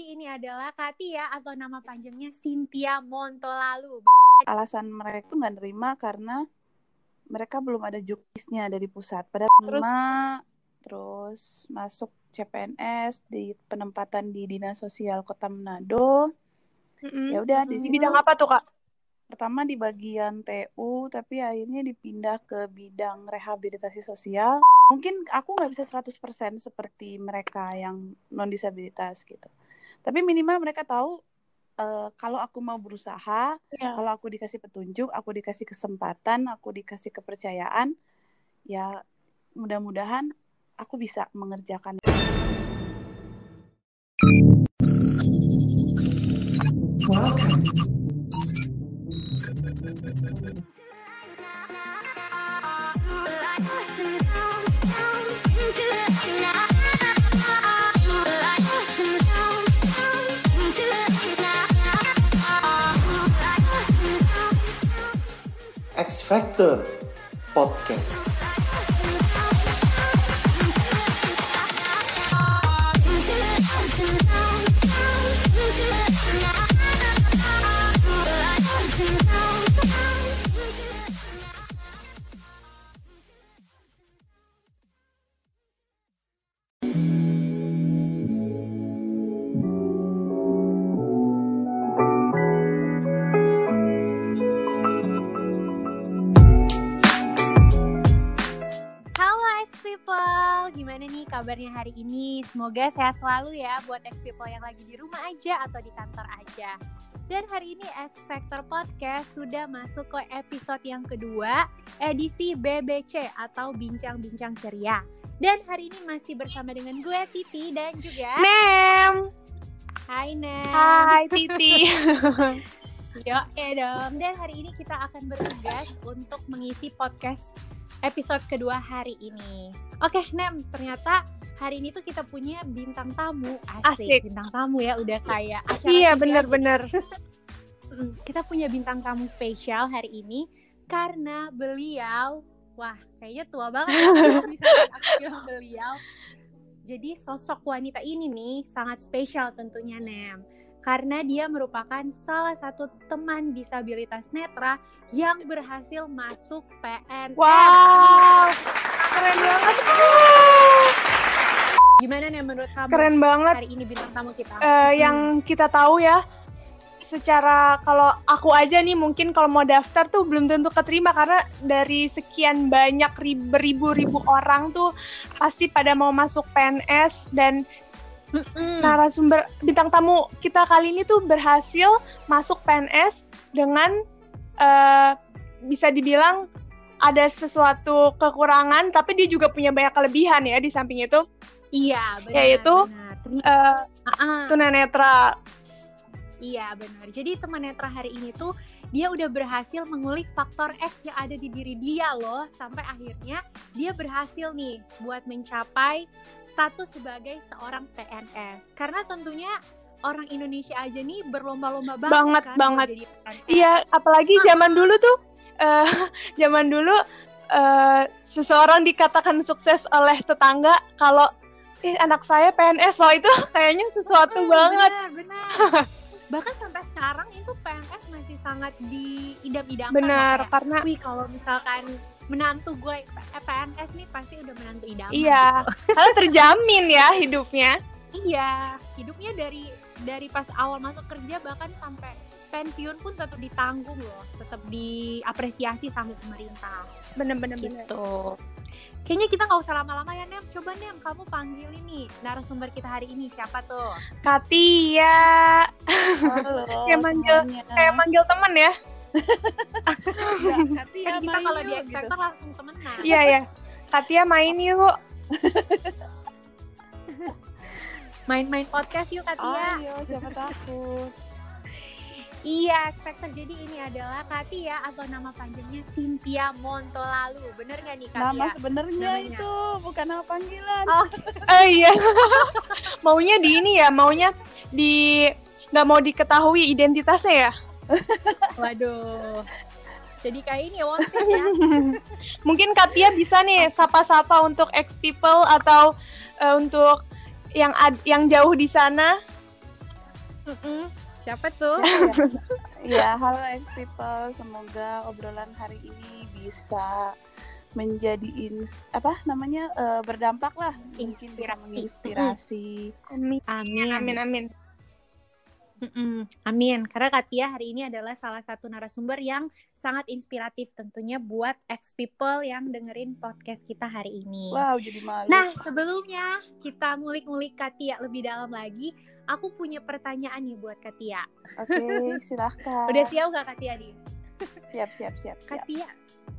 ini adalah Katia atau nama panjangnya Cynthia Montolalu. Alasan mereka tuh nggak nerima karena mereka belum ada jukisnya dari pusat. Pada Terus? terus masuk CPNS di penempatan di Dinas Sosial Kota Manado. Ya udah di bidang apa tuh kak? pertama di bagian TU, tapi akhirnya dipindah ke bidang rehabilitasi sosial. Mungkin aku nggak bisa 100% seperti mereka yang non disabilitas gitu. Tapi minimal mereka tahu eh, kalau aku mau berusaha, Ya. kalau aku dikasih petunjuk, aku dikasih kesempatan, aku dikasih kepercayaan, ya mudah-mudahan aku bisa mengerjakan. Factor Podcast. Hari ini? Semoga sehat selalu ya buat X People yang lagi di rumah aja atau di kantor aja. Dan hari ini X Factor Podcast sudah masuk ke episode yang kedua, edisi BBC atau Bincang-Bincang Ceria. Dan hari ini masih bersama dengan gue Titi dan juga Nem. Hai Nem. Hai Titi. Yo, dong. Dan hari ini kita akan bertugas untuk mengisi podcast episode kedua hari ini. Oke, Nem, ternyata hari ini tuh kita punya bintang tamu. Asik, Asik. bintang tamu ya, udah kayak acara iya bener-bener. Mm, Kita punya bintang tamu spesial hari ini karena beliau, wah, kayaknya tua banget ya aku bilang beliau. Jadi sosok wanita ini nih sangat spesial tentunya, Nem karena dia merupakan salah satu teman disabilitas netra yang berhasil masuk PNS. Wow. Keren banget. Gimana nih menurut kamu Keren banget. hari ini bintang tamu kita? Eh, yang kita tahu ya secara kalau aku aja nih mungkin kalau mau daftar tuh belum tentu keterima karena dari sekian banyak rib- beribu-ribu orang tuh pasti pada mau masuk PNS dan Mm-mm. narasumber bintang tamu kita kali ini tuh berhasil masuk PNS dengan eh, bisa dibilang ada sesuatu kekurangan tapi dia juga punya banyak kelebihan ya di samping itu iya, benar. yaitu, benar. Eh, Ah, tunanetra iya, benar. Jadi teman netra hari ini tuh dia udah berhasil mengulik faktor X yang ada di diri dia loh sampai akhirnya dia berhasil nih buat mencapai status sebagai seorang PNS. Karena tentunya orang Indonesia aja nih berlomba-lomba banget, Banget, kan banget. buat jadi PNS. Iya, apalagi zaman dulu tuh, eh zaman dulu eh seseorang dikatakan sukses oleh tetangga kalau eh anak saya PNS loh itu kayaknya sesuatu Hmm, banget. Benar, benar. Bahkan sampai sekarang itu PNS masih sangat diidam-idamkan. Benar, kayak, karena Wih, kalau misalkan menantu gue eh, PNS nih pasti udah menantu idaman. iya, karena terjamin ya hidupnya. Iya, hidupnya dari dari pas awal masuk kerja bahkan sampai pensiun pun tetap ditanggung loh, tetap diapresiasi sama pemerintah. Bener-bener bener. Gitu. Kayaknya kita nggak usah lama-lama ya Nem. Coba Nem, kamu panggil ini narasumber kita hari ini siapa tuh? Katia, Halo Kayak manggil- kayak manggil temen ya. Katia kan kita kalau di X gitu. Factor langsung temenan. Iya ya. Katia main yuk. Main-main podcast yuk Katia. Ayo, siapa takut. Iya, X Factor. Jadi ini adalah Katia atau nama panjangnya Cynthia Montolalu. Bener nggak nih Katia? Nama sebenarnya itu bukan nama panggilan. Oh. Eh iya. maunya di ini ya, maunya di nggak mau diketahui identitasnya ya. Waduh. Jadi kayak ini ya, wanted ya. Mungkin Katia bisa nih sapa-sapa untuk ex people atau eh, untuk yang ad- yang jauh di sana. Mm-mm. Siapa tuh? Siapa ya? ya, halo ex people, semoga obrolan hari ini bisa menjadi ins apa namanya eh, berdampak lah, mungkin bisa Inspirasi. menginspirasi. Amin. Amin. Amin amin. Mm-mm. Amin. Karena Katia hari ini adalah salah satu narasumber yang sangat inspiratif tentunya buat ex people yang dengerin podcast kita hari ini. Wow, jadi malu. Nah, sebelumnya kita ngulik-ngulik Katia lebih dalam lagi, aku punya pertanyaan nih buat Katia. Oke, silahkan. Udah siap gak Katia nih? siap, siap, siap, siap. Katia,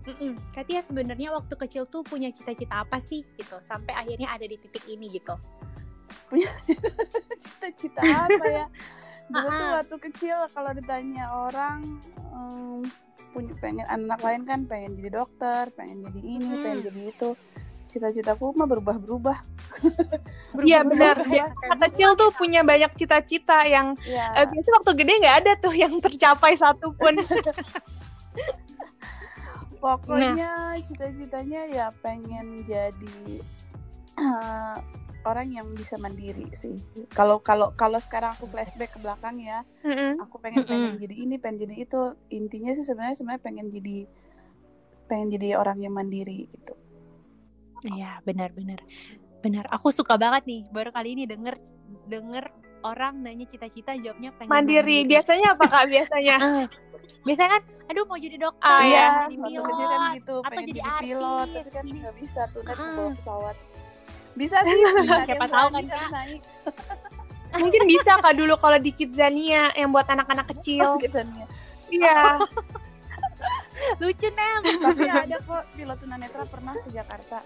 Mm-mm. Katia sebenarnya waktu kecil tuh punya cita-cita apa sih gitu sampai akhirnya ada di titik ini gitu. Cita-cita apa ya? Dulu tuh waktu kecil kalau ditanya orang em, punya pengen anak lain kan pengen jadi dokter, pengen jadi ini, Mm. pengen jadi itu. Cita-citaku mah berubah-berubah. Iya benar. Dia kayak kecil tuh punya banyak cita-cita yang Ya, eh, biasa waktu gede nggak ada tuh yang tercapai satu pun. pokoknya cita-citanya ya pengen jadi eh, orang yang bisa mandiri sih. Kalau kalau kalau sekarang aku flashback ke belakang ya, Mm-mm. aku pengen pengen Mm-mm. jadi ini pengen jadi itu intinya sih sebenarnya sebenarnya pengen jadi pengen jadi orang yang mandiri gitu Iya, benar-benar. Benar. Aku suka banget nih. Baru kali ini denger denger orang nanya cita-cita jawabnya pengen Mandiri. Biasanya apa kak biasanya? Ah, biasanya kan, aduh mau jadi dokter, Ah, mau iya. jadi pilot. kecil kan gitu atau pengen jadi jadi, pilot tapi kan nggak bisa tuh nanti Ah. bawa pesawat bisa sih ada Siapa tahu kan, naik. Mungkin bisa kak dulu kalau di Kidzania yang buat anak-anak kecil. gitu nih Iya. Lucu nem. tapi ada kok pilot tunanetra pernah ke Jakarta.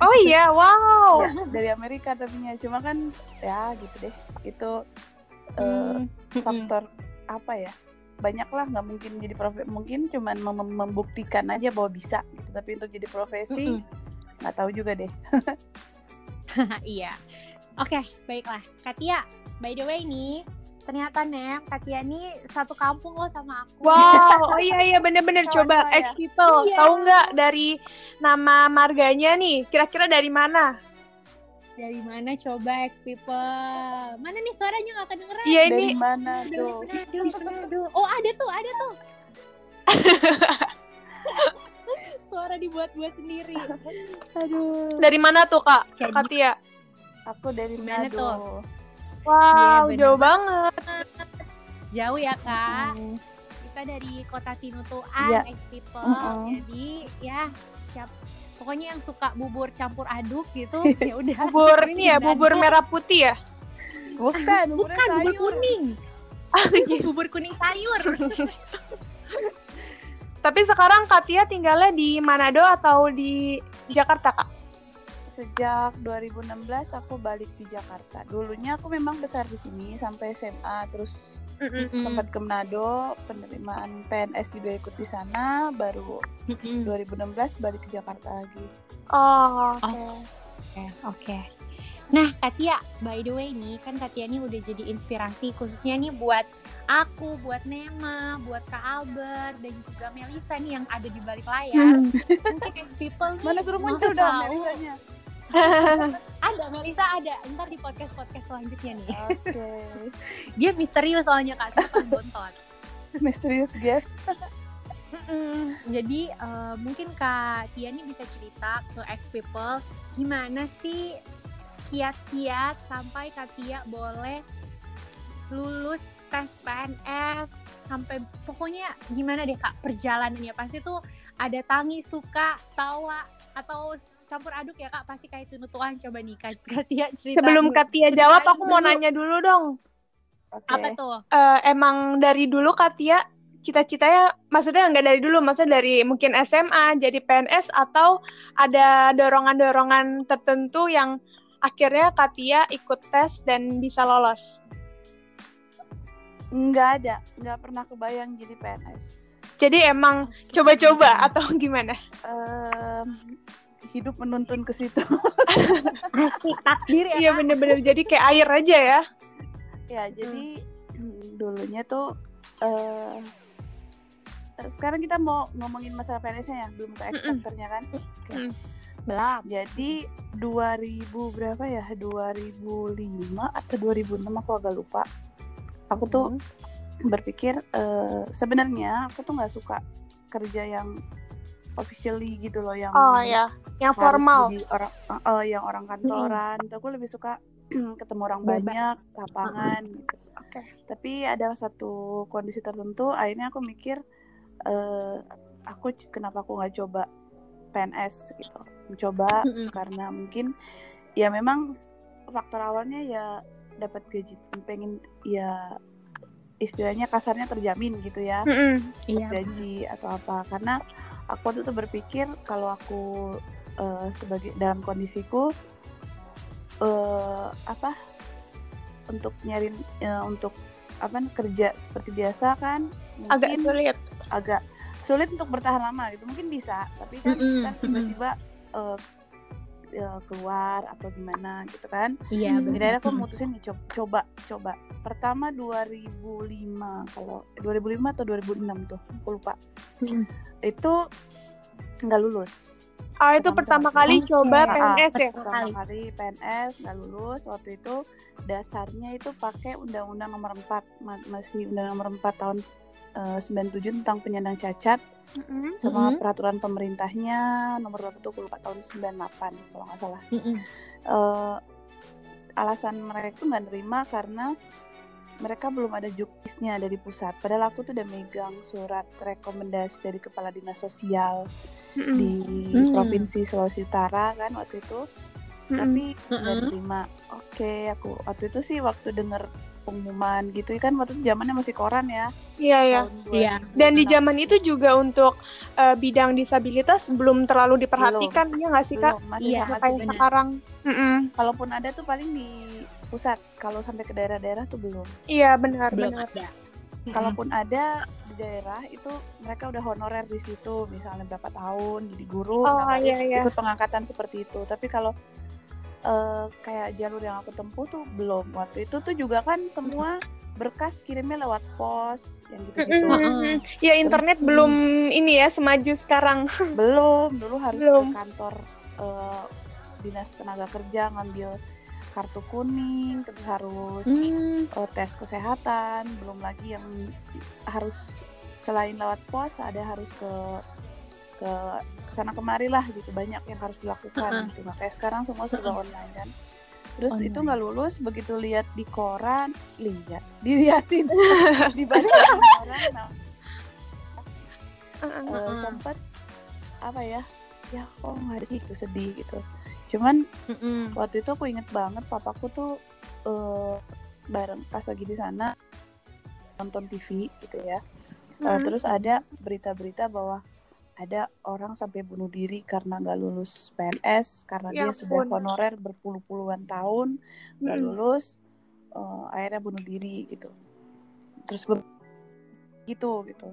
Oh iya, wow. Ya, dari Amerika tapi cuma kan ya gitu deh. Itu eh, Hmm. faktor apa ya? Banyak lah nggak mungkin jadi profesi mungkin cuman mem- membuktikan aja bahwa bisa gitu. Tapi untuk jadi profesi nggak tahu juga deh iya. Oke, baiklah. Katia, by the way nih, ternyata Nem, Katia nih satu kampung loh sama aku. Wow, oh iya iya bener-bener coba saya. ex people Iya. tahu nggak dari nama marganya nih? Kira-kira dari mana? Dari mana coba ex people? Mana nih suaranya nggak kedengeran? Iya dari ini mana Dari tuh Manado, Manado. Oh ada tuh, ada tuh. Suara dibuat-buat sendiri. Aduh. dari mana tuh kak? Jadi- Katia. aku dari Mana tuh? Wow, bener jauh banget. Jauh ya kak. Hmm. Kita dari kota Tinutuan, Iya. ex people. Mm-mm. Jadi ya siap. Pokoknya yang suka bubur campur aduk gitu, ya udah. Bubur ini ya, bubur merah putih ya? bukan Bukan bukan bubur kuning. bubur kuning sayur. Tapi sekarang Katia tinggalnya di Manado atau di Jakarta kak? sejak 2016 aku balik di Jakarta dulunya aku memang besar di sini sampai SMA terus Mm-mm. sempat ke Manado penerimaan PNS juga ikut di sana baru Mm-mm. 2016 balik ke Jakarta lagi Oh, oke. Oke, oke. Nah, Katia, by the way nih, kan Katia nih udah jadi inspirasi khususnya nih buat aku, buat Nema, buat Kak Albert, dan juga Melisa nih yang ada di balik layar. Mungkin ex people nih mana suruh mau muncul dong tahu. Melisanya Ada, Melisa ada. Ntar di podcast-podcast selanjutnya nih. oke Dia misterius soalnya Kak, siapa bontot. misterius guys Mm-mm. Jadi eh, mungkin Kak Tia nih bisa cerita ke ex people gimana sih kiat-kiat sampai Kak Tia boleh lulus tes PNS sampai pokoknya gimana deh Kak perjalanannya pasti tuh ada tangis suka tawa atau campur aduk ya Kak pasti kayak tunutuan coba nih Kak Kak Tia cerita Sebelum dulu. Katia jawab, aku mau dulu. nanya dulu dong. oke apa tuh Eh, emang dari dulu Katia cita-citanya maksudnya nggak dari dulu maksudnya dari mungkin SMA jadi PNS atau ada dorongan-dorongan tertentu yang akhirnya Katia ikut tes dan bisa lolos. nggak ada nggak pernah kebayang jadi PNS Jadi emang coba-coba atau gimana? Em, hidup menuntun ke situ. Asik takdir ya Iya bener-bener. Jadi kayak air aja ya. ya jadi hmm, dulunya tuh eh sekarang kita mau ngomongin masalah PNS-nya ya belum ke ekspektornya kan belum jadi 2000 berapa ya? 2005 atau 2006 aku agak lupa. Aku tuh Hmm. berpikir eh, sebenarnya aku tuh nggak suka kerja yang officially gitu loh yang Oh ya, yang formal. orang eh, eh, yang orang kantoran. Tuh aku lebih suka ketemu orang Bebas. banyak lapangan gitu. Oke. tapi ada satu kondisi tertentu akhirnya aku mikir eh aku kenapa aku nggak coba PNS gitu mencoba Mm-mm. karena mungkin ya memang faktor awalnya ya dapat gaji pengen ya istilahnya kasarnya terjamin gitu ya Mm-mm. Iya. gaji atau apa karena aku waktu itu berpikir kalau aku eh, sebagai dalam kondisiku eh apa untuk nyari eh, untuk apa kerja seperti biasa kan Agak sulit. agak sulit untuk bertahan lama gitu mungkin bisa tapi kan Mm-mm, kan tiba-tiba eh, eh, keluar atau gimana gitu kan Iya. jadi benar. akhirnya aku memutusin nih, coba, coba pertama 2005 kalau 2005 atau 2006 tuh aku lupa Mm-mm. itu nggak lulus Oh itu pertama kali Oke. coba Ah, PNS ya? pertama Kali. kali PNS nggak lulus waktu itu dasarnya itu pakai undang-undang nomor 4 ma- masih undang nomor 4 tahun eh, 97 tentang penyandang cacat Mm-mm. sama Mm-mm. peraturan pemerintahnya nomor berapa tuh lupa tahun 98 kalau nggak salah Mm-mm. eh, alasan mereka itu nggak nerima karena mereka belum ada juknisnya dari pusat. Padahal aku tuh udah megang surat rekomendasi dari kepala dinas sosial Mm-mm. di Hmm. provinsi Sulawesi Utara kan waktu itu, Mm-mm. tapi nggak Mm-mm. diterima. Oke, aku waktu itu sih waktu denger pengumuman gitu kan waktu itu zamannya masih koran ya. Iya ya. Iya. 2006. Dan di zaman itu juga untuk eh, bidang disabilitas belum terlalu diperhatikan ya nggak sih kak? belum masih Iya, sama Kayak sekarang. Mm-mm. kalaupun ada tuh paling di pusat. Kalau sampai ke daerah-daerah tuh belum. Iya benar Belum benar. ada. kalaupun ada di daerah itu mereka udah honorer di situ misalnya berapa tahun jadi guru Oh, nah, iya, iya. ikut pengangkatan seperti itu tapi kalau eh, kayak jalur yang aku tempuh tuh belum waktu itu tuh juga kan semua berkas kirimnya lewat pos yang gitu-gitu Mm-mm. Ya internet belum ini ya semaju sekarang. belum dulu harus Belum. ke kantor eh, dinas tenaga kerja ngambil kartu kuning terus harus Hmm. eh, tes kesehatan belum lagi yang harus selain lewat pos ada harus ke ke sana kemari lah gitu banyak yang harus dilakukan gitu. Kayak sekarang semua serba online kan. Terus Online. itu nggak lulus begitu lihat di koran lihat diliatin. Dibaca orang nah. Mm-mm. eh, sempet apa ya ya kok nggak sih gitu sedih gitu. Cuman waktu itu aku inget banget papaku tuh eh, bareng pas lagi di sana nonton TV gitu ya. Eh, Mm. terus ada berita-berita bahwa ada orang sampai bunuh diri karena nggak lulus PNS karena Ya dia sudah honorer berpuluh-puluhan tahun nggak Mm. lulus eh, akhirnya bunuh diri gitu. Terus gitu gitu.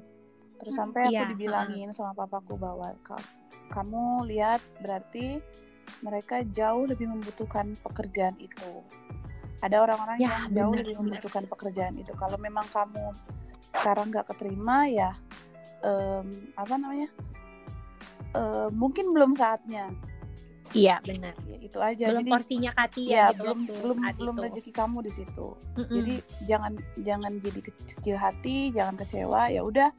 Terus Mm, sampai aku iya, dibilangin sama papaku bahwa "Ka- kamu lihat berarti mereka jauh lebih membutuhkan pekerjaan itu. Ada orang-orang Ya, yang jauh benar, lebih benar. membutuhkan pekerjaan itu. Kalau memang kamu sekarang nggak keterima ya em, apa namanya Eh, mungkin belum saatnya Iya benar. ya, itu aja Belum jadi porsinya Kati ya ya, gitu belum waktu belum belum itu. rezeki kamu di situ Mm-mm. jadi jangan jangan jadi kecil hati jangan kecewa ya udah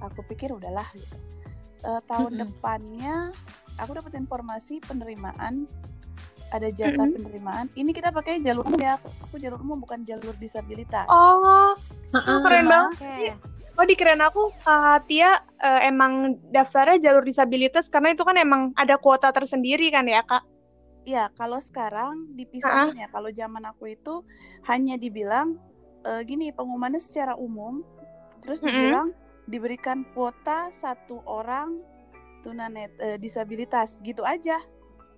aku pikir udahlah gitu Eh, tahun Mm-mm. depannya aku dapat informasi penerimaan ada jatah Mm-mm. penerimaan ini kita pakai jalur umum ya aku jalur umum bukan jalur disabilitas Oh, Heeh. keren Cuma- banget. Oh dikirain aku Kak Tia eh, emang daftarnya jalur disabilitas karena itu kan emang ada kuota tersendiri kan ya kak? Iya, kalau sekarang dipisahin ya. Kalau zaman aku itu hanya dibilang eh, gini pengumumannya secara umum, terus dibilang diberikan kuota satu orang tunanet eh, disabilitas gitu aja.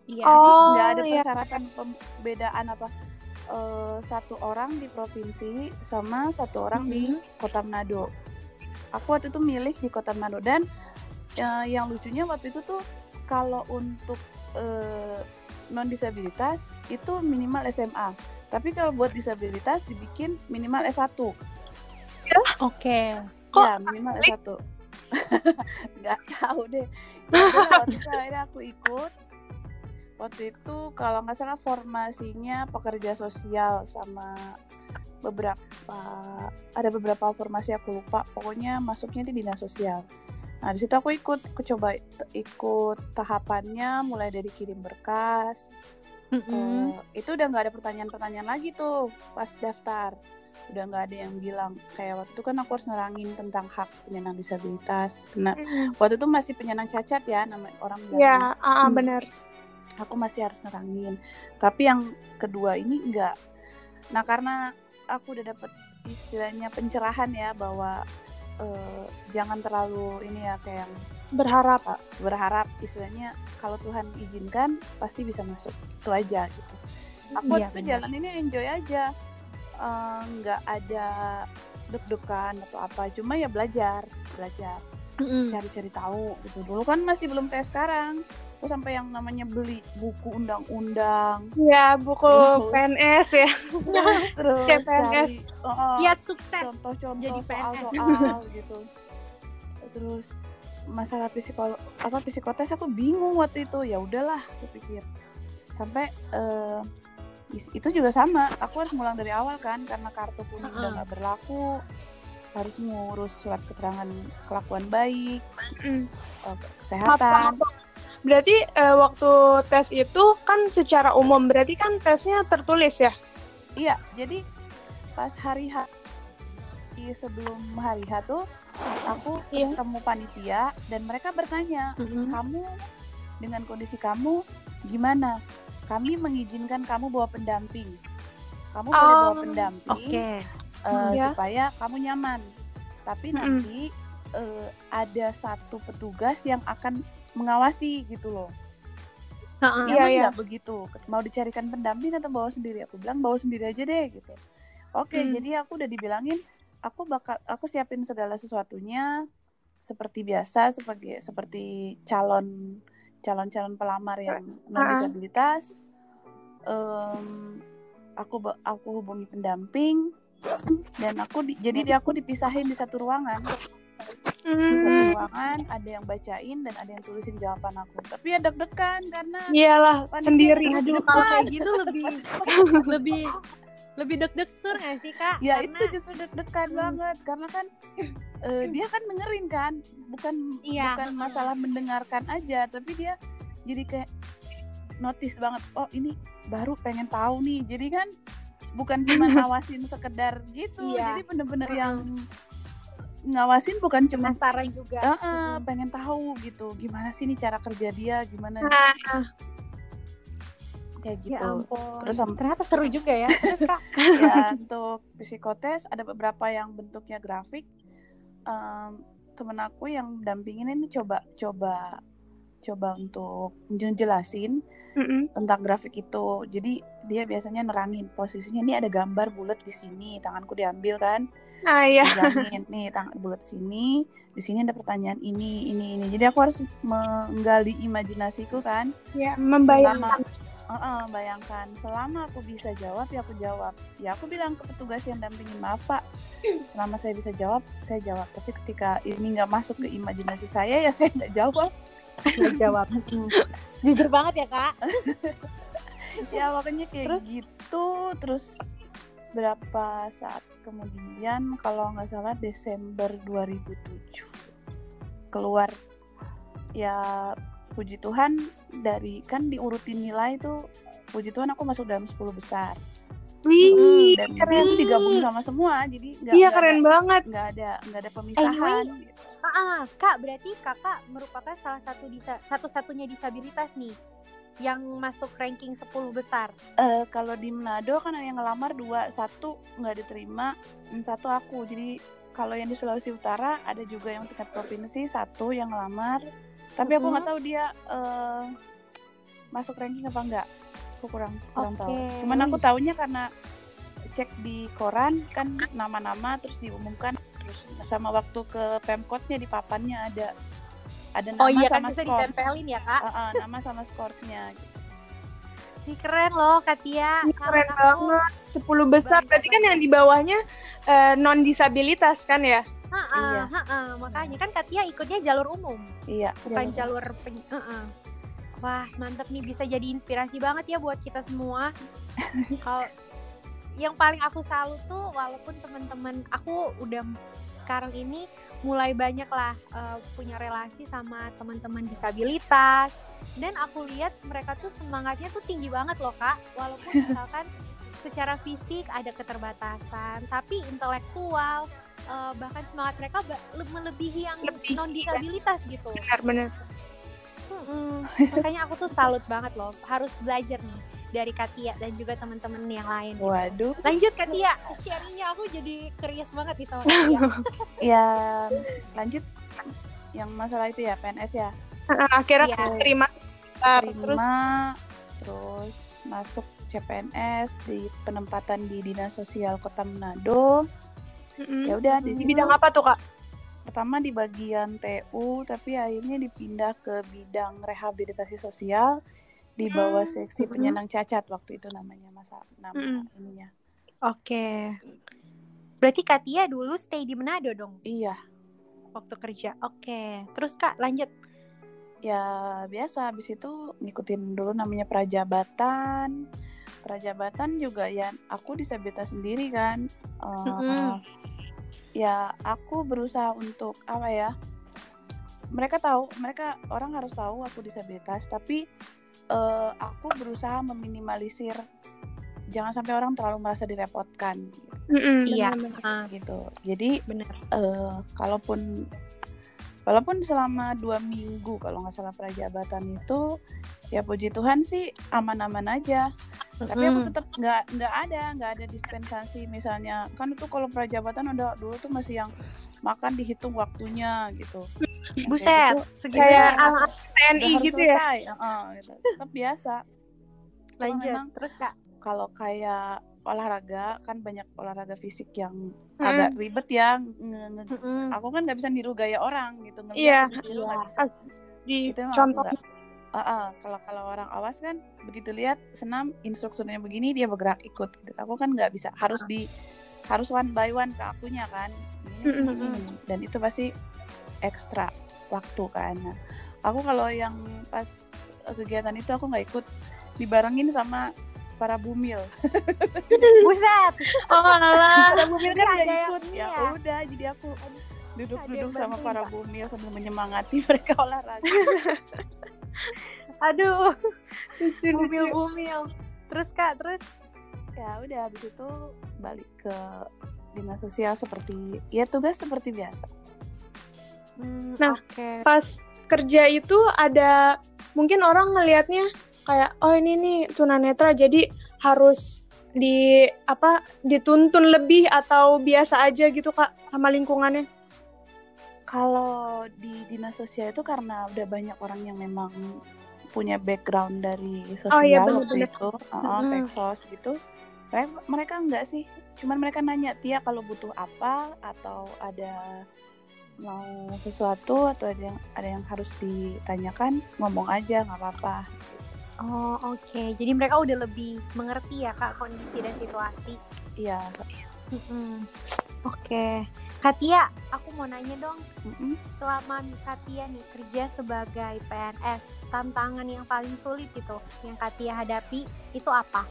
Iya. Oh, Nggak ada iya. persyaratan pembedaan apa eh, satu orang di provinsi sama satu orang di Mhm. Kota Manado. Aku waktu itu milih di Kota Manado dan eh, yang lucunya waktu itu tuh kalau untuk non disabilitas itu minimal SMA. Tapi kalau buat disabilitas dibikin minimal S1. Oke. Kok ya, minimal S1. Nggak tahu deh. Ya waktu itu akhirnya aku ikut. Waktu itu kalau nggak salah formasinya pekerja sosial sama beberapa ada beberapa formasi aku lupa. Pokoknya masuknya di dinas sosial. Nah di situ aku ikut aku coba ikut tahapannya mulai dari kirim berkas. Mm-mm. Eh, itu udah nggak ada pertanyaan-pertanyaan lagi tuh pas daftar. Udah nggak ada yang bilang. Kayak waktu itu kan aku harus nerangin tentang hak penyandang disabilitas. Nah waktu itu masih penyandang cacat ya namanya orang bilang Ya, ah, ah, Hmm. benar. aku masih harus nerangin. Tapi yang kedua ini enggak nah karena aku udah dapet istilahnya pencerahan ya bahwa eh, jangan terlalu ini ya kayak yang Berharap. uh, berharap istilahnya kalau Tuhan izinkan pasti bisa masuk itu aja gitu aku Iya, waktu itu benar. jalan ini enjoy aja Eh, nggak ada deg-degan atau apa cuma ya belajar belajar Cari-cari tahu gitu dulu kan masih belum kayak sekarang aku sampai yang namanya beli buku undang-undang Ya, buku Terus. PNS ya. terus Kayak cari PNS. oh, oh, Kiat sukses. contoh-contoh jadi PNS. soal-soal gitu terus masalah psikolo apa psikotes aku bingung waktu itu ya udahlah aku pikir sampai is- itu juga sama aku harus ngulang dari awal kan karena kartu kuning udah Heeh. nggak berlaku harus ngurus surat keterangan kelakuan baik Mm. eh, kesehatan Berarti eh, waktu tes itu kan secara umum, berarti kan tesnya tertulis ya? Iya, jadi pas hari H di sebelum hari H tuh aku Iya. ketemu panitia dan mereka bertanya, Mm-mm. "Kamu dengan kondisi kamu gimana? Kami mengizinkan kamu bawa pendamping. Kamu boleh bawa Oh, pendamping Oke. Eh, Ya. supaya kamu nyaman. Tapi Mm-mm. nanti eh, ada satu petugas yang akan mengawasi gitu loh. Iya, iya. nggak begitu? Mau dicarikan pendamping atau bawa sendiri? Aku bilang bawa sendiri aja deh gitu. Oke, Hmm. jadi aku udah dibilangin aku bakal aku siapin segala sesuatunya seperti biasa sebagai seperti calon calon-calon pelamar yang non disabilitas. Em, aku aku hubungi pendamping dan aku di- jadi di- aku dipisahin di satu ruangan. Di satu Hmm, ruangan ada yang bacain dan ada yang tulisin jawaban aku. Tapi ya deg-degan karena iyalah sendiri. Aduh, kalau kayak gitu lebih lebih lebih deg-deg sur nggak sih kak? ya Karena- itu justru deg-degan banget. Karena kan eh, dia kan dengerin kan. Bukan Iya. bukan masalah mendengarkan aja. Tapi dia jadi kayak notice banget oh ini baru pengen tahu nih. Jadi kan bukan cuma ngawasin sekedar gitu Iya. jadi bener-bener yang ngawasin bukan cuma penasaran juga. "Eh, eh, pengen tahu gitu gimana sih nih cara kerja dia gimana Nah, kayak Ya gitu ampun. Terus sama- ternyata seru juga ya. Terus kak. ya untuk psikotes ada beberapa yang bentuknya grafik Em, temen aku yang dampingin ini coba coba coba untuk ngejelasin mm-mm. tentang grafik itu. Jadi dia biasanya nerangin posisinya ini ada gambar bulat di sini tanganku diambil kan? Nah, ya. bilangin nih tangan bulat sini di sini ada pertanyaan ini ini ini. Jadi aku harus menggali imajinasiku kan? Ya, selama membayangkan. Heeh, bayangkan. Selama aku bisa jawab ya aku jawab. Ya aku bilang ke petugas yang dampingin maaf pak. Selama saya bisa jawab saya jawab. Tapi ketika ini nggak masuk ke imajinasi saya ya saya nggak jawab Nggak jawab. Jujur banget ya kak. ya makanya kayak Terus? gitu terus berapa saat kemudian kalau nggak salah Desember 2007 keluar ya puji Tuhan dari kan diurutin nilai tuh puji Tuhan aku masuk dalam 10 besar Wih, dan keren. itu digabung sama semua jadi nggak Iya, keren ada, banget. nggak ada nggak ada pemisahan Ah, ah, kak berarti kakak merupakan salah satu disa satu-satunya disabilitas nih yang masuk ranking 10 besar. Eh, kalau di Manado kan ada yang ngelamar dua satu nggak diterima satu aku. Jadi kalau yang di Sulawesi Utara ada juga yang tingkat provinsi satu yang ngelamar. Tapi aku nggak tahu dia eh, masuk ranking apa enggak aku kurang kurang tahu. Oke. cuman aku taunya karena cek di koran kan nama-nama terus diumumkan terus sama waktu ke pemkotnya di papannya ada ada nama Oh iya kan sama bisa skor ditempelin ya kak. Eh, eh, nama sama skorsnya gitu. Ini keren loh Katia. Ini keren aku- banget. 10 besar. Berarti kan yang di bawahnya eh, non disabilitas kan ya? Ha-ha, Iya. ha-ha. makanya kan Katia ikutnya jalur umum, iya bukan jalur pen... ha-ha. Wah mantep nih bisa jadi inspirasi banget ya buat kita semua. Kalau yang paling aku salut tuh walaupun teman-teman aku udah sekarang ini mulai banyak lah uh, punya relasi sama teman-teman disabilitas. Dan aku lihat mereka tuh semangatnya tuh tinggi banget loh kak. Walaupun misalkan secara fisik ada keterbatasan tapi intelektual uh, bahkan semangat mereka melebihi yang Lebih, non disabilitas gitu. Benar-benar Mm-mm. makanya aku tuh salut banget loh harus belajar nih dari Katia dan juga teman-teman yang lain gitu. Waduh. lanjut Katia sharingnya aku jadi curious banget nih sama Katia Ya lanjut yang masalah itu ya PNS ya. Akhirnya Iya. terima Terima, terus terus masuk CPNS di penempatan di Dinas Sosial Kota Manado. mm-mm. Ya udah di di bidang apa tuh kak? pertama di bagian TU tapi akhirnya dipindah ke bidang rehabilitasi sosial di bawah Hmm, seksi penyandang cacat waktu itu namanya masa nama Mm-mm. ininya. Oke. Berarti Katia dulu stay di Manado dong Iya, waktu kerja. Oke. Terus Kak lanjut. ya biasa habis itu ngikutin dulu namanya prajabatan. Prajabatan juga ya aku disabilitas sendiri kan. Eh, Mm-mm. Ya aku berusaha untuk apa ya? Mereka tahu, mereka orang harus tahu aku disabilitas, tapi eh, aku berusaha meminimalisir jangan sampai orang terlalu merasa direpotkan Mm-mm, Iya. benar-benar. Ah, gitu. Jadi bener. eh kalaupun walaupun selama dua minggu kalau nggak salah prajabatan itu ya puji Tuhan sih aman-aman aja tapi aku tetap nggak nggak ada nggak ada dispensasi misalnya kan itu kalau prajabatan udah dulu tuh masih yang makan dihitung waktunya gitu Buset, gitu, segitu Kayak ya. ala TNI gitu ya? Heeh, gitu. tetap biasa Lanjut. memang Terus Kak. kalau kayak olahraga kan banyak olahraga fisik yang Mm. agak ribet ya nge- nge- Mm-mm. aku kan nggak bisa niru gaya orang gitu ngeliat gitu As- Di itu emang aku contoh Ah, ah, kalau kalau orang awas kan begitu lihat senam instrukturnya begini dia bergerak ikut gitu. aku kan nggak bisa harus di harus one by one ke akunya kan Ini, Mm, ini, ini. dan itu pasti ekstra waktu kan Nah, aku kalau yang pas kegiatan itu aku nggak ikut dibarengin sama para bumil Buset. Oh alah. para bumil kan Ada ikut ya ya. udah jadi aku duduk-duduk sama bantuin, para bumil sambil menyemangati mereka olahraga Aduh, Lucu, lucu. bumil-bumil. Terus Kak, terus ya udah habis itu balik ke dinas sosial seperti ya tugas seperti biasa Hmm, Nah. oke. Pas kerja itu ada mungkin orang ngelihatnya kayak oh ini nih tunanetra jadi harus di apa dituntun lebih atau biasa aja gitu kak sama lingkungannya. kalau di dinas sosial itu karena udah banyak orang yang memang punya background dari sosial Oh, iya, waktu bener-bener. itu uh Mm-mm. peksos gitu mereka, mereka enggak sih cuman mereka nanya Tia kalau butuh apa atau ada mau sesuatu atau ada yang ada yang harus ditanyakan ngomong aja nggak apa-apa Oh, oke. Jadi mereka udah lebih mengerti ya Kak kondisi dan situasi. iya Mm-mm. Oke. Katia, aku mau nanya dong, Mm-mm. selama Katia nih kerja sebagai PNS, tantangan yang paling sulit gitu yang Katia hadapi itu apa?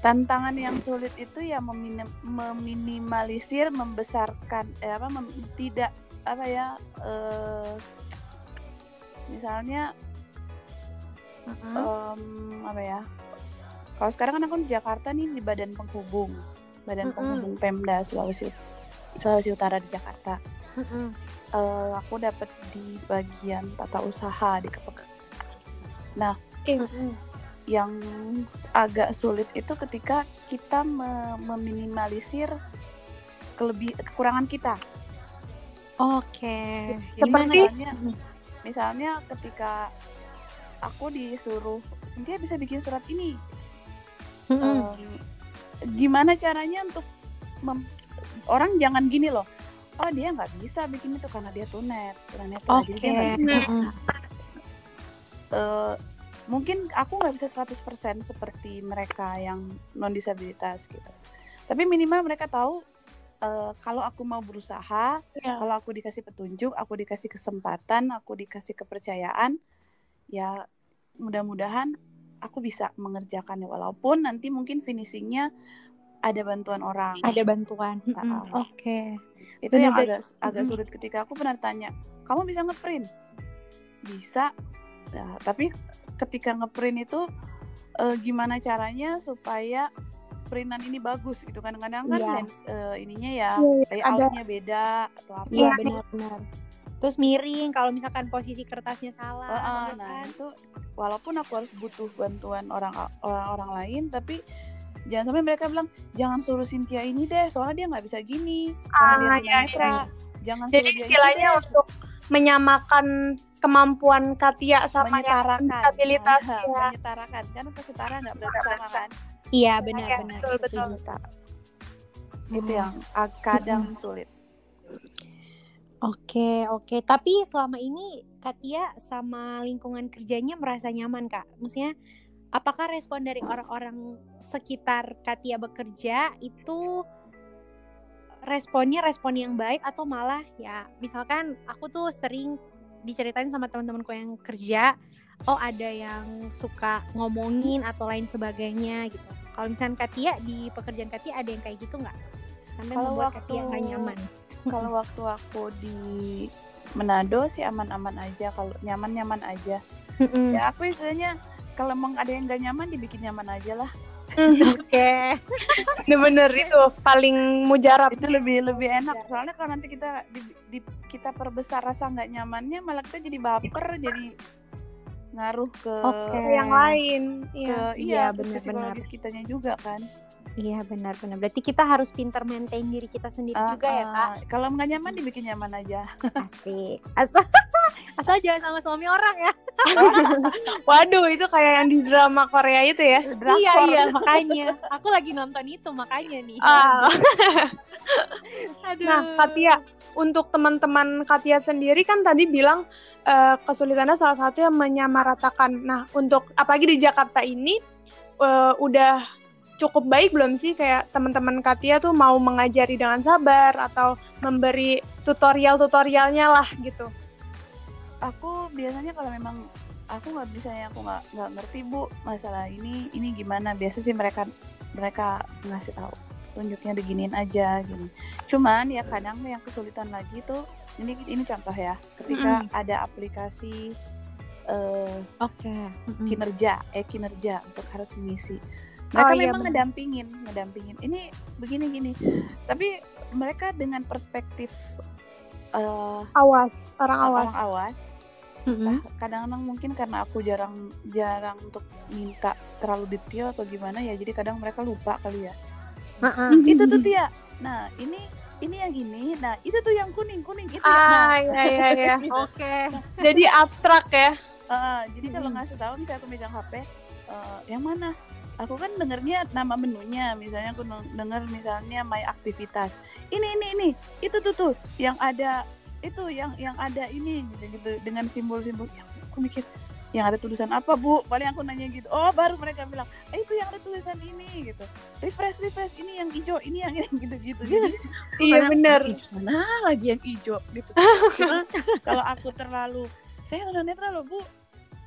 tantangan yang sulit itu ya meminim- meminimalisir membesarkan eh apa mem- tidak apa ya eh misalnya Mm-mm. em, apa ya kalau sekarang kan aku di Jakarta nih di Badan Penghubung Badan Mm-mm. Penghubung Pemda Sulawesi Sulawesi Utara di Jakarta Mm-mm. Eh, aku dapat di bagian tata usaha di KPK Mm-mm. yang agak sulit itu ketika kita me- meminimalisir kelebih kekurangan kita. Oke. Jadi Seperti- misalnya, misalnya ketika aku disuruh Cynthia bisa bikin surat ini, Mm-mm. Em, gimana caranya untuk mem- orang jangan gini loh. Oh dia nggak bisa bikin itu karena dia tunet, tunanetra, jadi dia nggak bisa. Mm-mm. eh, mungkin aku nggak bisa 100% seperti mereka yang non disabilitas gitu. Tapi minimal mereka tahu eh, kalau aku mau berusaha, Iya. kalau aku dikasih petunjuk, aku dikasih kesempatan, aku dikasih kepercayaan, ya mudah-mudahan aku bisa mengerjakannya walaupun nanti mungkin finishingnya ada bantuan orang Ada bantuan. Mm-mm. Ah. Oke. itu yang Bener-bener. agak agak Mm-mm. sulit ketika aku pernah tanya kamu bisa ngeprint bisa Nah, tapi ketika ngeprint itu eh, gimana caranya supaya printan ini bagus gitu kadang-kadang kan Iya. lens eh, ininya ya Iya, layoutnya beda atau apa Iya Iya. benar-benar. Terus miring kalau misalkan posisi kertasnya salah. Heeh, ya nah kan? itu walaupun aku harus butuh bantuan orang orang-orang lain tapi jangan sampai mereka bilang jangan suruh Cynthia ini deh soalnya dia nggak bisa gini Ah, karena dia iya, tunanetra. iya. jangan Jadi suruh dia istilahnya ini deh. untuk menyamakan kemampuan Katia sama yang menyetarakan disabilitas Ah, ya. menyetarakan kan kesetara nggak berarti sama kan Iya Iya, benar-benar. betul, betul. Setara. itu yang ah, kadang sulit Oke, oke. Tapi selama ini Katia sama lingkungan kerjanya merasa nyaman, Kak? Maksudnya, apakah respon dari orang-orang sekitar Katia bekerja itu responnya respon yang baik atau malah ya misalkan aku tuh sering diceritain sama teman-temanku yang kerja, oh ada yang suka ngomongin atau lain sebagainya gitu. Kalau misalnya Katia di pekerjaan Katia ada yang kayak gitu nggak? Sampai Kalau membuat waktu- Katia nggak nyaman. Kalau waktu aku di Manado sih aman-aman aja kalau nyaman-nyaman aja ya aku istilahnya kalau emang ada yang gak nyaman dibikin nyaman aja lah Oke. Bener-bener itu paling mujarab. itu lebih lebih enak soalnya kalau nanti kita di, di- kita perbesar rasa nggak nyamannya malah kita jadi baper jadi ngaruh ke Oke. Ke yang lain. ke Iya. Iya, iya, ke benar-benar. psikologis kitanya juga kan Iya benar-benar. Berarti kita harus pinter maintain diri kita sendiri juga ya kak. Ah, ah. kalau nggak nyaman dibikin nyaman aja Asik. Asal, asal jangan sama suami orang ya. Waduh, itu kayak yang di drama Korea itu ya. Iya iya makanya. Aku lagi nonton itu makanya nih. Ah. Aduh. Nah, Katia, untuk teman-teman Katia sendiri kan tadi bilang eh, kesulitannya salah satu yang menyamaratakan. Nah, untuk apalagi di Jakarta ini eh, udah cukup baik belum sih kayak teman-teman Katia tuh mau mengajari dengan sabar atau memberi tutorial-tutorialnya lah gitu. aku biasanya kalau memang aku nggak bisa ya aku nggak nggak ngerti bu masalah ini ini gimana biasa sih mereka mereka ngasih tahu tunjuknya diginiin aja gini cuman ya kadang yang kesulitan lagi tuh ini ini contoh ya ketika ada aplikasi eh, Oke. Mm-mm. kinerja eh kinerja untuk harus mengisi mereka Oh, iya, memang benar. ngedampingin ngedampingin ini begini gini tapi mereka dengan perspektif eh, Awas, orang awas. orang awas Mm-mm. Nah, kadang-kadang mungkin karena aku jarang jarang untuk minta terlalu detail atau gimana ya jadi kadang mereka lupa kali ya Heeh. itu tuh Tia nah ini ini yang ini nah itu tuh yang kuning kuning itu Ah, nah iya iya iya. Oke. Jadi abstrak ya. eh, jadi kalau ngasih tahu misalnya aku megang HP eh, yang mana aku kan dengernya nama menunya misalnya aku deng- denger misalnya my aktivitas. Ini ini ini itu tuh tuh yang ada itu yang yang ada ini gitu gitu dengan simbol-simbol. Ya, aku mikir yang ada tulisan apa bu? Paling aku nanya gitu. Oh baru mereka bilang eh, itu yang ada tulisan ini gitu. Refresh refresh ini yang hijau ini yang ini gitu gitu. Jadi Iya. "Ih, mana lagi yang hijau? Gitu. Kalau aku terlalu saya tunanetra loh bu.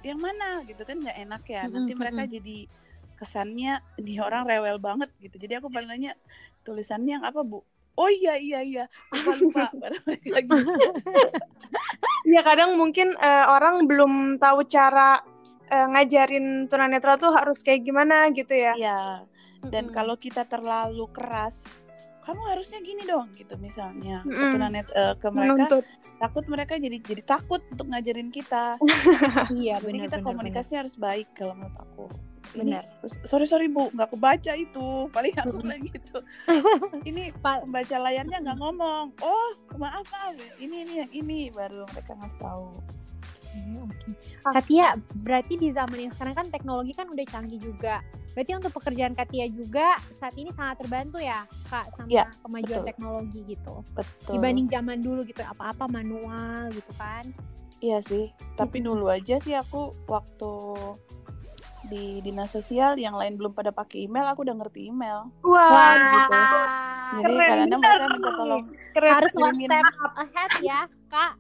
Yang mana? Gitu kan nggak enak ya. Nanti mereka jadi kesannya ini orang rewel banget gitu jadi aku paling nanya tulisannya yang apa bu oh iya iya iya lupa gitu Ya kadang mungkin eh, orang belum tahu cara eh, ngajarin tunanetra tuh harus kayak gimana gitu ya. Iya. Dan Mm-mm. kalau kita terlalu keras, kamu harusnya gini dong gitu misalnya ke Mm-mm. tunanet eh, ke mereka Menuntut. takut mereka jadi jadi takut untuk ngajarin kita. Iya Jadi kita benar. komunikasi harus baik kalau menurut aku. Benar. Sorry sorry bu, nggak kebaca itu. Paling aku bilang gitu. ini pembaca layarnya nggak ngomong. Oh maaf maaf, ini ini yang ini baru mereka ngasih tahu. Oke. Katia, berarti di zaman yang sekarang kan teknologi kan udah canggih juga. Berarti untuk pekerjaan Katia juga saat ini sangat terbantu ya, Kak, sama Iya, kemajuan betul. teknologi gitu. Betul. Dibanding zaman dulu gitu, apa-apa manual gitu kan. Iya sih, tapi dulu aja sih aku waktu di dinas sosial yang lain belum pada pakai email, aku udah ngerti email. Wah, gitu. Jadi Keren bener mereka minta tolong. keren. Harus one kirimin. step ahead ya, Kak.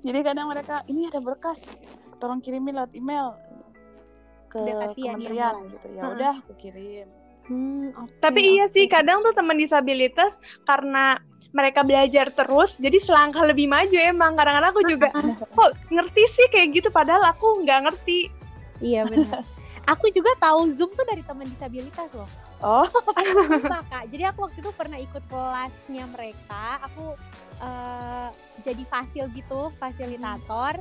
Jadi kadang mereka ini ada berkas, tolong kirimin lewat email. ke kementerian mulai. gitu ya udah aku kirim Hmm, oke, Tapi iya oke. sih kadang tuh teman disabilitas karena mereka belajar terus jadi selangkah lebih maju emang kadang-kadang aku juga kok ngerti sih kayak gitu padahal aku nggak ngerti Iya benar. aku juga tahu Zoom tuh dari teman disabilitas loh. oh Sumpah kak. Jadi aku waktu itu pernah ikut kelasnya mereka. Aku eh, jadi fasil gitu, fasilitator.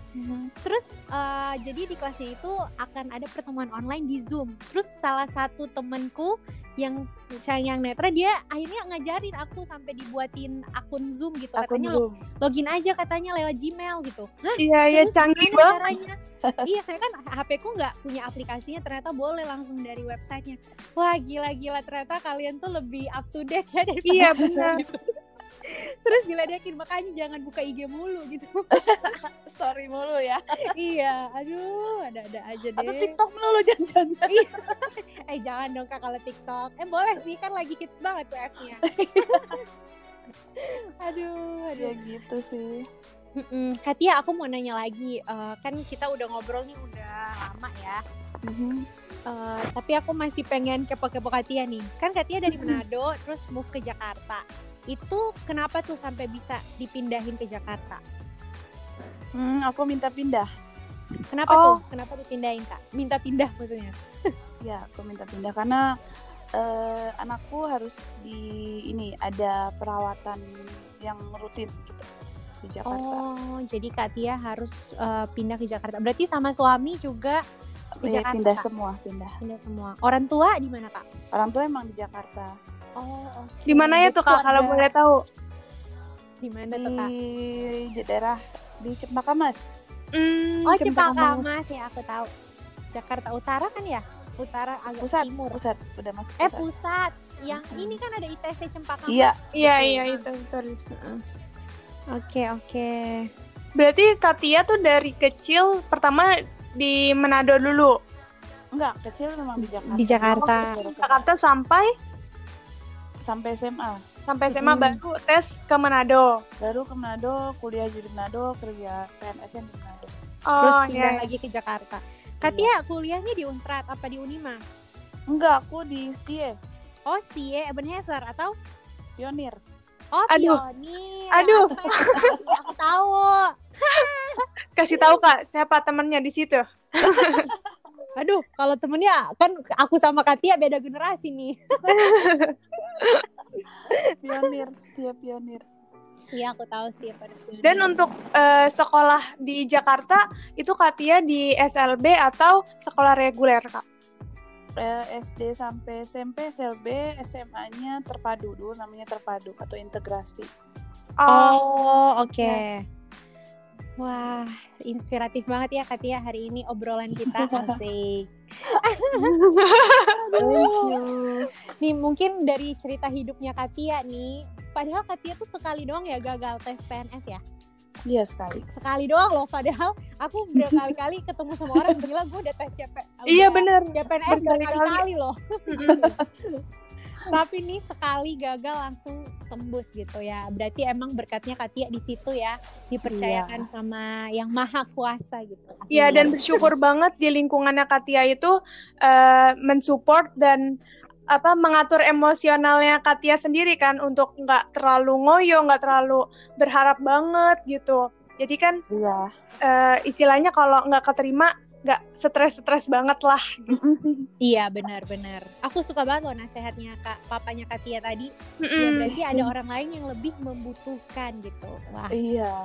Terus eh, jadi di kelasnya itu akan ada pertemuan online di Zoom. Terus salah satu temenku yang yang netra dia akhirnya ngajarin aku sampai dibuatin akun Zoom gitu. akun Katanya zoom login aja katanya lewat Gmail gitu. Iya iya canggih banget iya, saya kan HP ku nggak punya aplikasinya, ternyata boleh langsung dari websitenya. Wah, gila-gila ternyata kalian tuh lebih up to date ya daripada Iya, benar. gitu. Terus diledekin makanya jangan buka IG mulu gitu. sorry mulu ya iya, aduh, ada-ada aja deh. atau tiktok melulu jangan Eh jangan dong kak kalau TikTok. Eh boleh sih kan lagi hits banget tuh apps-nya. aduh, aduh. ya gitu sih Mm-mm. Katia, aku mau nanya lagi. Eh, kan kita udah ngobrol nih udah lama ya. Eh, tapi aku masih pengen kepo-kepo Katia nih. Kan Katia dari Manado, terus move ke Jakarta. Itu kenapa tuh sampai bisa dipindahin ke Jakarta? Hmm, aku minta pindah Kenapa Oh. tuh? Kenapa dipindahin kak? Minta pindah maksudnya? ya aku minta pindah karena eh, anakku harus di ini ada perawatan yang rutin gitu di Jakarta Oh, jadi Katia harus eh, pindah ke Jakarta. Berarti sama suami juga ke Eh, Jakarta. pindah semua pindah Pindah semua. Orang tua di mana kak? orang tua emang di Jakarta Oh, di mana ya tuh kak kalau boleh tahu Di mana tuh kak? di daerah di Cempaka Mas hmm, Oh, Cempaka Mas. Mas ya aku tahu. Jakarta Utara kan ya? Utara agak pusat timur. pusat udah masuk Eh pusat. pusat. Yang Mm-mm. ini kan ada ITC Cempaka iya iya Betul. iya itu betul Oke, oke. berarti Katia tuh dari kecil pertama di Manado dulu enggak kecil memang di Jakarta Di Jakarta. Jakarta sampai sampai SMA sampai SMA Hmm. baru tes ke Manado baru ke Manado kuliah di Manado kerja PNS di Manado Terus oh pindah iya lagi ke Jakarta. Katia kuliahnya di Unprat apa di Unima? enggak aku di STIE Oh, Sie Ebenezer atau pionir Oh, Aduh. Pionir. Aduh. Aku, aku tahu. kasih tahu kak siapa temennya di situ Aduh, kalau temennya kan aku sama Katia beda generasi nih. pionir STIE pionir Iya, aku tahu sih pada Pionir. dan untuk eh, sekolah di Jakarta itu Katia di SLB atau sekolah reguler kak Eh, SD sampai SMP SLB SMA-nya terpadu dulu namanya terpadu atau integrasi Oh, oke. Wah, inspiratif banget ya Katia hari ini obrolan kita asik. thank you Nih mungkin dari cerita hidupnya Katia nih, padahal Katia tuh sekali doang ya gagal tes PNS ya. iya sekali Sekali doang loh, padahal aku berkali-kali ketemu sama orang gila gue udah tes CP. iya bener CPNS berkali-kali loh. Tapi nih sekali gagal langsung tembus gitu ya. Berarti emang berkatnya Katia di situ ya, dipercayakan sama yang maha kuasa gitu. Iya dan bersyukur banget di lingkungannya Katia itu eh, mensupport dan apa mengatur emosionalnya Katia sendiri kan untuk nggak terlalu ngoyo, nggak terlalu berharap banget gitu. Jadi kan iya eh, istilahnya kalau nggak keterima nggak stres-stres banget lah. Iya benar-benar. Aku suka banget loh nasehatnya kak papanya Katia tadi. Ya Mm-mm. berarti ada orang lain yang lebih membutuhkan gitu. Wah, iya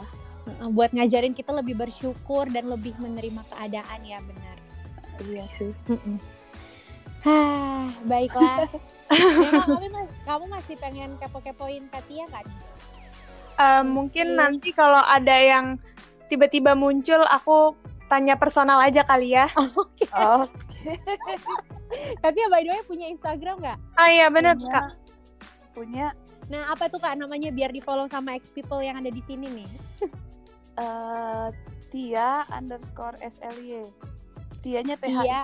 uh, buat ngajarin kita lebih bersyukur dan lebih menerima keadaan ya benar. iya sih Hah, baiklah. Memang kamu, mas- kamu masih pengen kepo-kepoin Katia nggak nih? Eh, mungkin Oke. nanti kalau ada yang tiba-tiba muncul aku tanya personal aja kali ya. oke Katia by the way punya Instagram nggak? Ah iya bener Punya- kak. punya Nah apa tuh kak namanya biar di follow sama ex people yang ada di sini nih? eh Tia underscore SLY Tianya Tia. THIA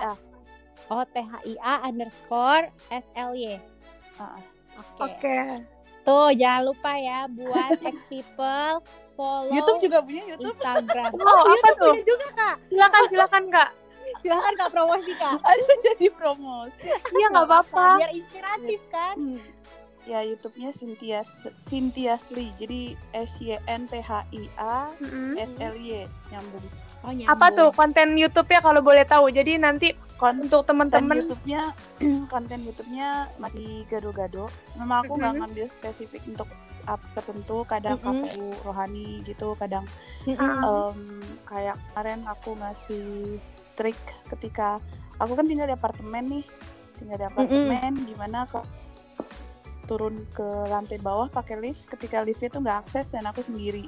Oh THIA underscore SLY. Ah. Oke. Oke. Tuh jangan lupa ya buat ex people follow YouTube juga punya YouTube Instagram. Oh, apa YouTube tuh? punya juga kak. Silakan silakan kak. Silahkan kak promosi kak. Aduh jadi promosi. Iya nggak apa-apa. Biar inspiratif kan. Hmm. Ya YouTube-nya Cynthia Cynthia Sli. Jadi S Y N T H I A S L Y nyambung. Oh, Apa tuh konten YouTube-nya kalau boleh tahu? Jadi nanti Kon untuk konten teman-teman YouTube-nya konten YouTube-nya masih gado-gado. Memang aku nggak ngambil spesifik untuk apa tertentu. Kadang Mhm. aku rohani gitu, kadang Mm-mm. em, kayak kemarin aku ngasih trik ketika aku kan tinggal di apartemen nih, tinggal di apartemen gimana kok turun ke lantai bawah pakai lift ketika liftnya tuh nggak akses dan aku sendiri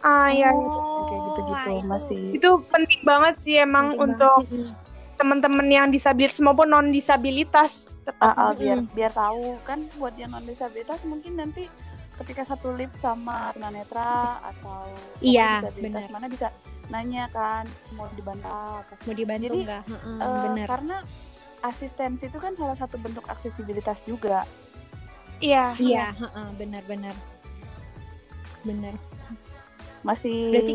ah ya Oh, kayak gitu-gitu itu- masih itu penting banget sih emang Penting untuk banget. teman-teman yang disabilitas maupun non disabilitas Ah, ah, tetap biar biar tahu kan buat yang non disabilitas mungkin nanti ketika satu lift sama tunanetra atau Iya, disabilitas benar. mana bisa nanya kan mau dibantu apa Mau dibantu Jadi, nggak? Heeh, Eh, bener. karena asistensi itu kan salah satu bentuk aksesibilitas juga iya Iya, benar-benar. Benar. masih Berarti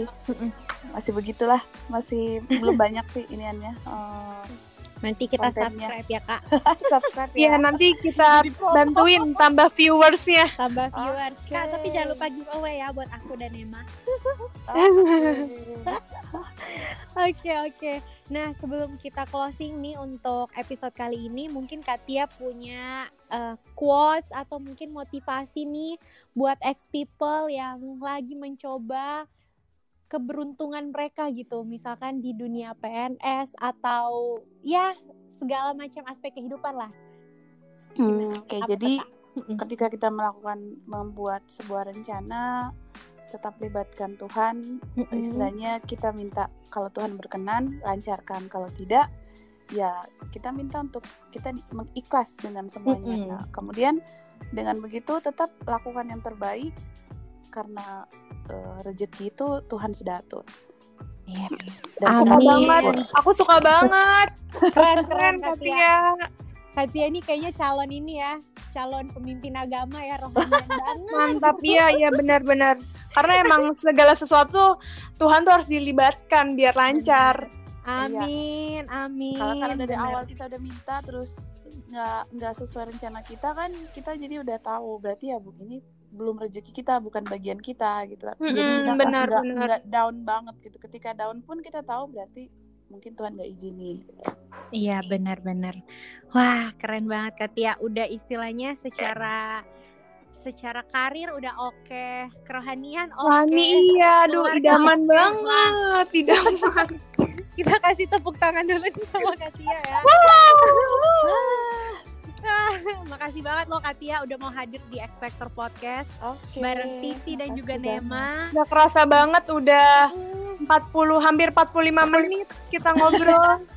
masih begitulah masih belum banyak sih iniannya Eh, nanti kita Kontennya. subscribe ya kak. subscribe Iya ya nanti kita bantuin tambah viewersnya Tambah viewers. Kak, Oke. tapi jangan lupa giveaway ya buat aku dan Emma. Oke oke. Nah sebelum kita closing nih untuk episode kali ini, mungkin Kak Tia punya eh, quotes atau mungkin motivasi nih buat ex people yang lagi mencoba keberuntungan mereka gitu, misalkan di dunia PNS atau ya segala macam aspek kehidupan lah. Hmm, oke Apa jadi? Mm-mm. ketika kita melakukan membuat sebuah rencana tetap libatkan Tuhan Mm-mm. istilahnya kita minta kalau Tuhan berkenan lancarkan kalau tidak ya kita minta untuk kita mengikhlas dengan semuanya Mm-mm. Nah, kemudian dengan begitu tetap lakukan yang terbaik karena eh, rezeki itu Tuhan sudah atur Iya. dan sudah suka banget aku suka banget Keren keren. Katia Kak Tia ini kayaknya calon ini ya, calon pemimpin agama ya rohanian banget. mantap iya iya benar-benar karena emang segala sesuatu Tuhan tuh harus dilibatkan biar lancar Amin, amin. kalau kalau dari benar. awal kita udah minta terus nggak nggak sesuai rencana kita kan kita jadi udah tahu berarti ya begini belum rezeki kita bukan bagian kita gitu jadi Mm-mm, kita nggak- benar, nggak benar. nggak down banget gitu ketika down pun kita tahu berarti mungkin Tuhan nggak izinin gitu. Iya benar-benar. Wah keren banget Kak Tia. Udah istilahnya secara secara karir udah oke, kerohanian oke. Wah nih iya aduh idaman banget idaman Kita kasih tepuk tangan dulu nih sama Kak Tia ya. Ah, Makasih banget loh Kak Tia udah mau hadir di X Factor Podcast Oke. bareng Titi dan makasih juga banget. Nema. Udah kerasa banget udah 40 hampir 45 menit kita ngobrol.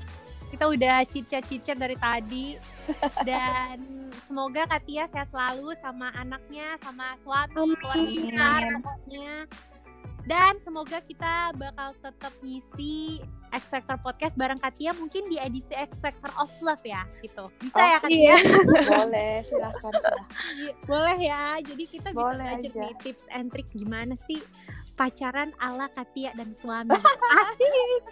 Kita udah cicat-cicat dari tadi dan semoga Katia sehat selalu sama anaknya, sama suami, Amin. Dan semoga kita bakal tetap ngisi X Factor Podcast bareng Katia mungkin di edisi X Factor of Love ya gitu. Bisa ya Katia? Iya. boleh silahkan silahkan. Boleh ya. Jadi kita bisa Boleh belajar aja. nih tips and trick gimana sih pacaran ala Katia dan suami. Asik.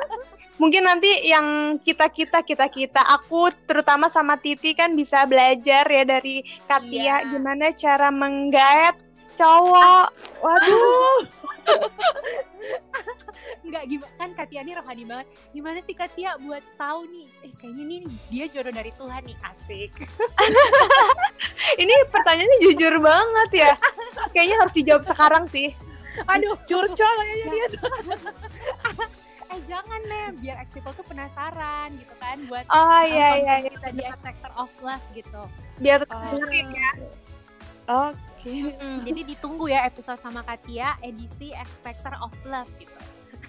Mungkin nanti yang kita-kita kita-kita aku terutama sama Titi kan bisa belajar ya dari Katia Iya. gimana cara menggaet cowok. Waduh. Enggak gimana kan Katia ini rohani banget. Gimana sih Katia buat tahu nih, eh kayaknya nih dia jodoh dari Tuhan nih, asik. Ini pertanyaannya jujur banget ya. Kayaknya harus dijawab sekarang sih. Aduh, curcol kayaknya dia eh jangan nih, biar ex people tuh penasaran gitu kan buat Oh iya iya iya. kita di Sector of Love gitu. Biar Oh. dengerin ya. oke Jadi ditunggu ya episode sama Katia edisi X Factor of Love gitu.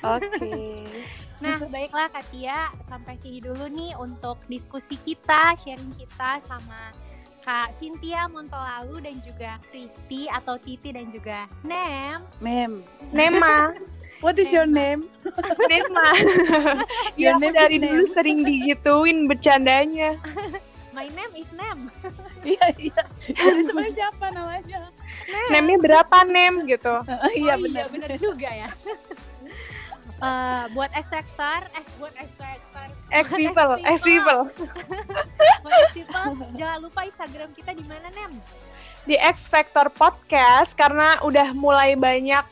oke Nah, baiklah Katia, sampai sini dulu nih untuk diskusi kita, sharing kita sama Kak Cynthia Montolalu dan juga Kristi atau Titi dan juga Nem. mem Nema. what is your name Nema. Your ya name dari is dulu Nem. sering digituin bercandanya. My name is Nem. iya iya jadi sebenarnya siapa namanya Nemnya berapa Nem gitu. iya Oh benar benar juga ya. Eh, buat X Factor, eh buat X Factor. Ex people, ex people. Buat X people, jangan lupa Instagram kita di mana, Nem? Di X Factor Podcast karena udah mulai banyak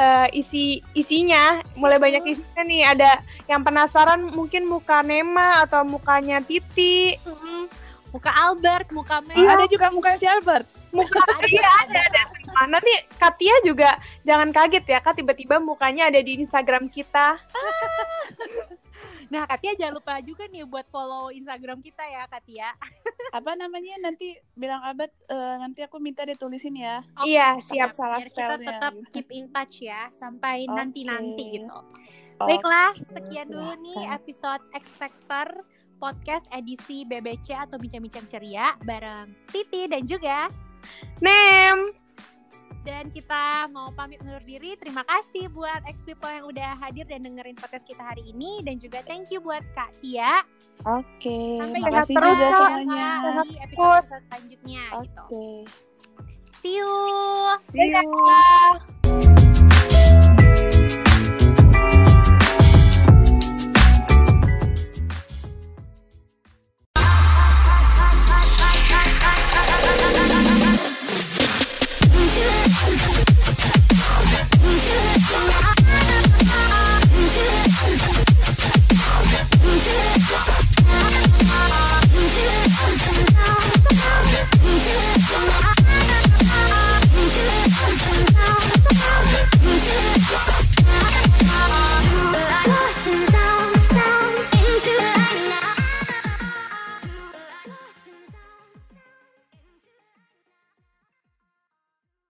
eh, isi isinya, mulai banyak isinya nih. Ada yang penasaran mungkin muka Nema atau mukanya Titi. Hmm, Muka Albert, muka Mel. Ada juga mukanya si Albert. Muka iya ada ada. Nah, nanti Katia juga jangan kaget ya, Kak tiba-tiba mukanya ada di Instagram kita. Nah, Katia jangan lupa juga nih buat follow Instagram kita ya, Katia. Apa namanya nanti bilang Albert eh, nanti aku minta ditulisin ya. Iya, siap. salah Biar kita spellnya, tetap keep in touch ya sampai nanti-nanti gitu. Baiklah, sekian dulu nih episode X Factor podcast edisi BBC atau bincang-bincang ceria bareng Titi dan juga Nem. dan kita mau pamit undur diri. Terima kasih buat X People yang udah hadir dan dengerin podcast kita hari ini dan juga thank you buat Kak Tia. Oke, Sampai sehat makasih terus, semuanya. di episode selanjutnya Oke. gitu. See you. See you. Dadah.